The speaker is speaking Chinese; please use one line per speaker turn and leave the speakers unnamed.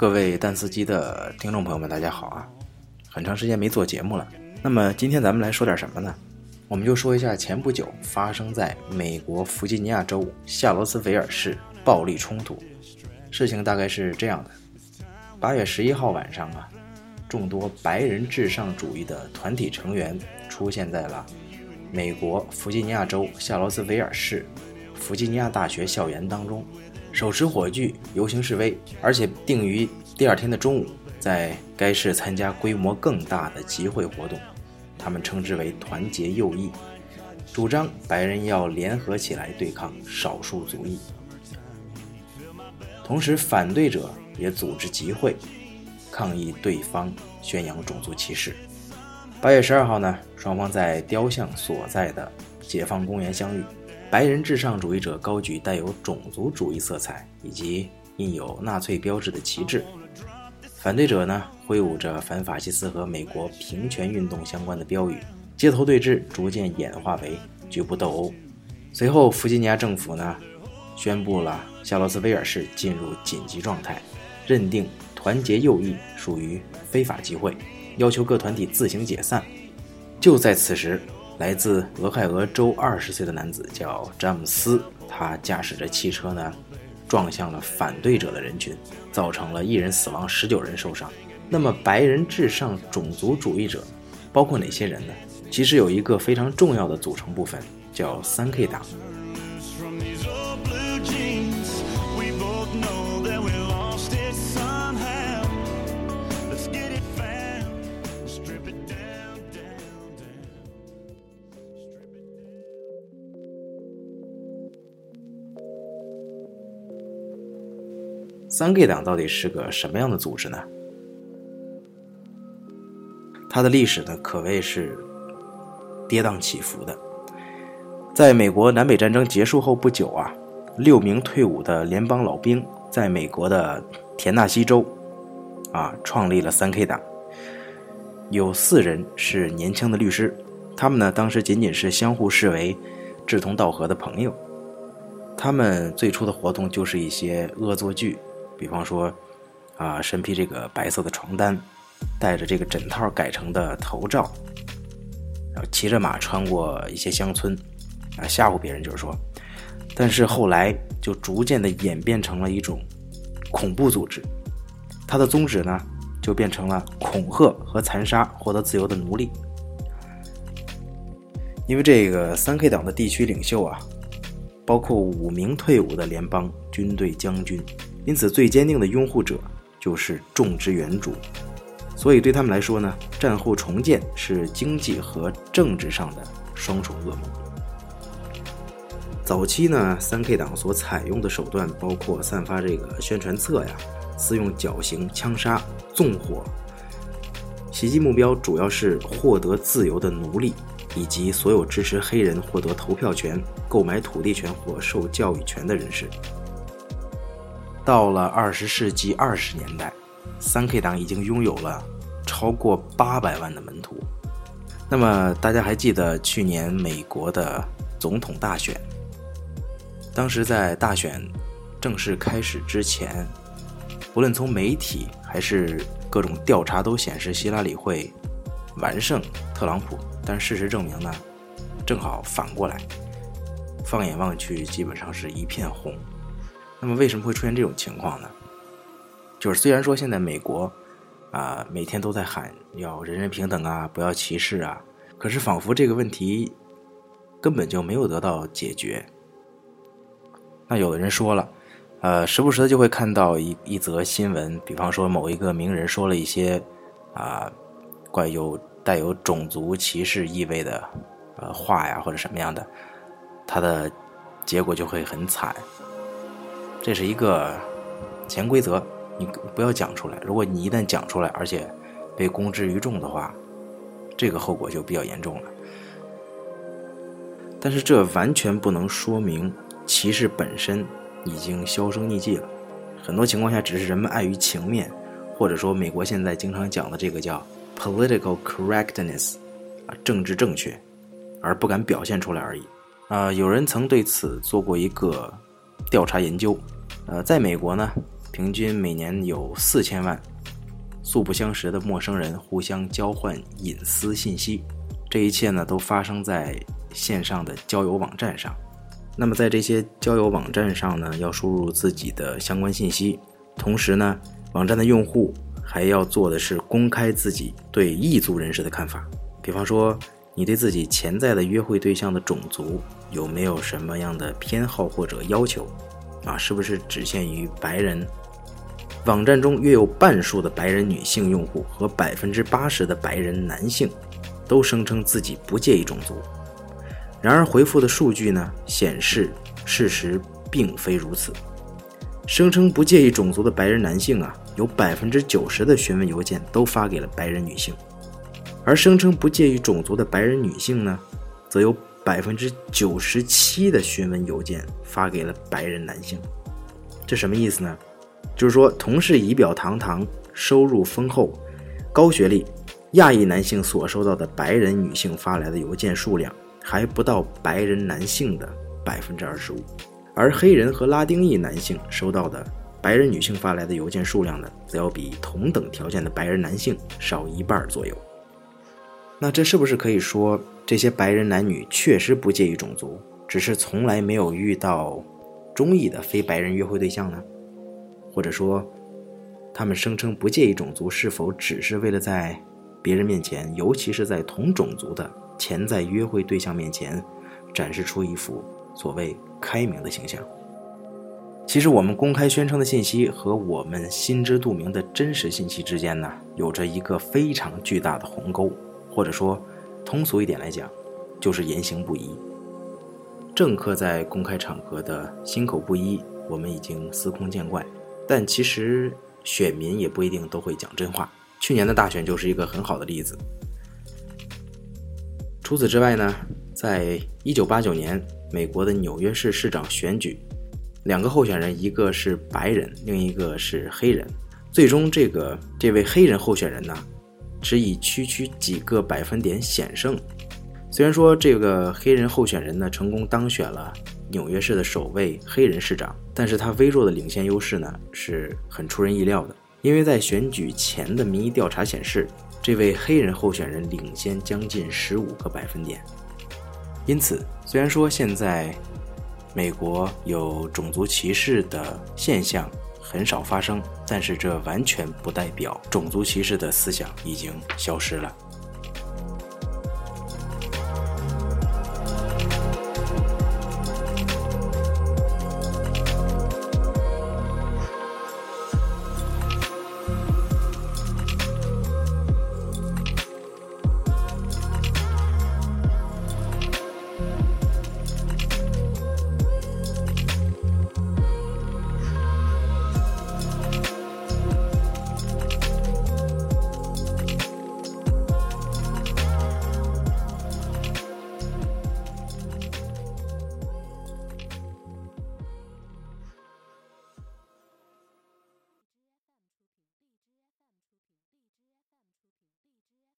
各位蛋司机的听众朋友们，大家好啊！很长时间没做节目了。那么今天咱们来说点什么呢？我们就说一下前不久发生在美国弗吉尼亚州夏罗斯维尔市暴力冲突。事情大概是这样的：八月十一号晚上啊，众多白人至上主义的团体成员出现在了美国弗吉尼亚州夏罗斯维尔市弗吉尼亚大学校园当中。手持火炬游行示威，而且定于第二天的中午在该市参加规模更大的集会活动。他们称之为“团结右翼”，主张白人要联合起来对抗少数族裔。同时，反对者也组织集会，抗议对方宣扬种族歧视。八月十二号呢，双方在雕像所在的解放公园相遇。白人至上主义者高举带有种族主义色彩以及印有纳粹标志的旗帜，反对者呢挥舞着反法西斯和美国平权运动相关的标语，街头对峙逐渐演化为局部斗殴。随后，弗吉尼亚政府呢宣布了夏洛斯威尔市进入紧急状态，认定团结右翼属于非法集会，要求各团体自行解散。就在此时。来自俄亥俄州二十岁的男子叫詹姆斯，他驾驶着汽车呢，撞向了反对者的人群，造成了一人死亡，十九人受伤。那么，白人至上种族主义者包括哪些人呢？其实有一个非常重要的组成部分，叫三 K 党。三 K 党到底是个什么样的组织呢？它的历史呢，可谓是跌宕起伏的。在美国南北战争结束后不久啊，六名退伍的联邦老兵在美国的田纳西州啊创立了三 K 党，有四人是年轻的律师，他们呢当时仅仅是相互视为志同道合的朋友，他们最初的活动就是一些恶作剧。比方说，啊，身披这个白色的床单，戴着这个枕套改成的头罩，然后骑着马穿过一些乡村，啊，吓唬别人，就是说。但是后来就逐渐的演变成了一种恐怖组织，它的宗旨呢，就变成了恐吓和残杀获得自由的奴隶。因为这个三 K 党的地区领袖啊，包括五名退伍的联邦军队将军。因此，最坚定的拥护者就是种植园主，所以对他们来说呢，战后重建是经济和政治上的双重噩梦。早期呢，三 K 党所采用的手段包括散发这个宣传册呀，私用绞刑、枪杀、纵火，袭击目标主要是获得自由的奴隶，以及所有支持黑人获得投票权、购买土地权或受教育权的人士。到了二十世纪二十年代，三 K 党已经拥有了超过八百万的门徒。那么，大家还记得去年美国的总统大选？当时在大选正式开始之前，无论从媒体还是各种调查都显示希拉里会完胜特朗普。但事实证明呢，正好反过来，放眼望去，基本上是一片红。那么为什么会出现这种情况呢？就是虽然说现在美国啊每天都在喊要人人平等啊，不要歧视啊，可是仿佛这个问题根本就没有得到解决。那有的人说了，呃，时不时的就会看到一一则新闻，比方说某一个名人说了一些啊怪有带有种族歧视意味的呃话呀，或者什么样的，他的结果就会很惨。这是一个潜规则，你不要讲出来。如果你一旦讲出来，而且被公之于众的话，这个后果就比较严重了。但是这完全不能说明歧视本身已经销声匿迹了。很多情况下，只是人们碍于情面，或者说美国现在经常讲的这个叫 political correctness 啊，政治正确，而不敢表现出来而已。啊，有人曾对此做过一个。调查研究，呃，在美国呢，平均每年有四千万素不相识的陌生人互相交换隐私信息。这一切呢，都发生在线上的交友网站上。那么，在这些交友网站上呢，要输入自己的相关信息，同时呢，网站的用户还要做的是公开自己对异族人士的看法。比方说，你对自己潜在的约会对象的种族有没有什么样的偏好或者要求？啊，是不是只限于白人？网站中约有半数的白人女性用户和百分之八十的白人男性。都声称自己不介意种族，然而回复的数据呢显示，事实并非如此。声称不介意种族的白人男性啊，有百分之九十的询问邮件都发给了白人女性，而声称不介意种族的白人女性呢，则有百分之九十七的询问邮件发给了白人男性。这什么意思呢？就是说，同是仪表堂堂、收入丰厚、高学历。亚裔男性所收到的白人女性发来的邮件数量还不到白人男性的百分之二十五，而黑人和拉丁裔男性收到的白人女性发来的邮件数量呢，则要比同等条件的白人男性少一半左右。那这是不是可以说，这些白人男女确实不介意种族，只是从来没有遇到中意的非白人约会对象呢？或者说，他们声称不介意种族，是否只是为了在？别人面前，尤其是在同种族的潜在约会对象面前，展示出一副所谓开明的形象。其实，我们公开宣称的信息和我们心知肚明的真实信息之间呢，有着一个非常巨大的鸿沟，或者说，通俗一点来讲，就是言行不一。政客在公开场合的心口不一，我们已经司空见惯，但其实选民也不一定都会讲真话。去年的大选就是一个很好的例子。除此之外呢，在一九八九年美国的纽约市市长选举，两个候选人，一个是白人，另一个是黑人。最终，这个这位黑人候选人呢，只以区区几个百分点险胜。虽然说这个黑人候选人呢，成功当选了纽约市的首位黑人市长，但是他微弱的领先优势呢，是很出人意料的。因为在选举前的民意调查显示，这位黑人候选人领先将近十五个百分点。因此，虽然说现在美国有种族歧视的现象很少发生，但是这完全不代表种族歧视的思想已经消失了。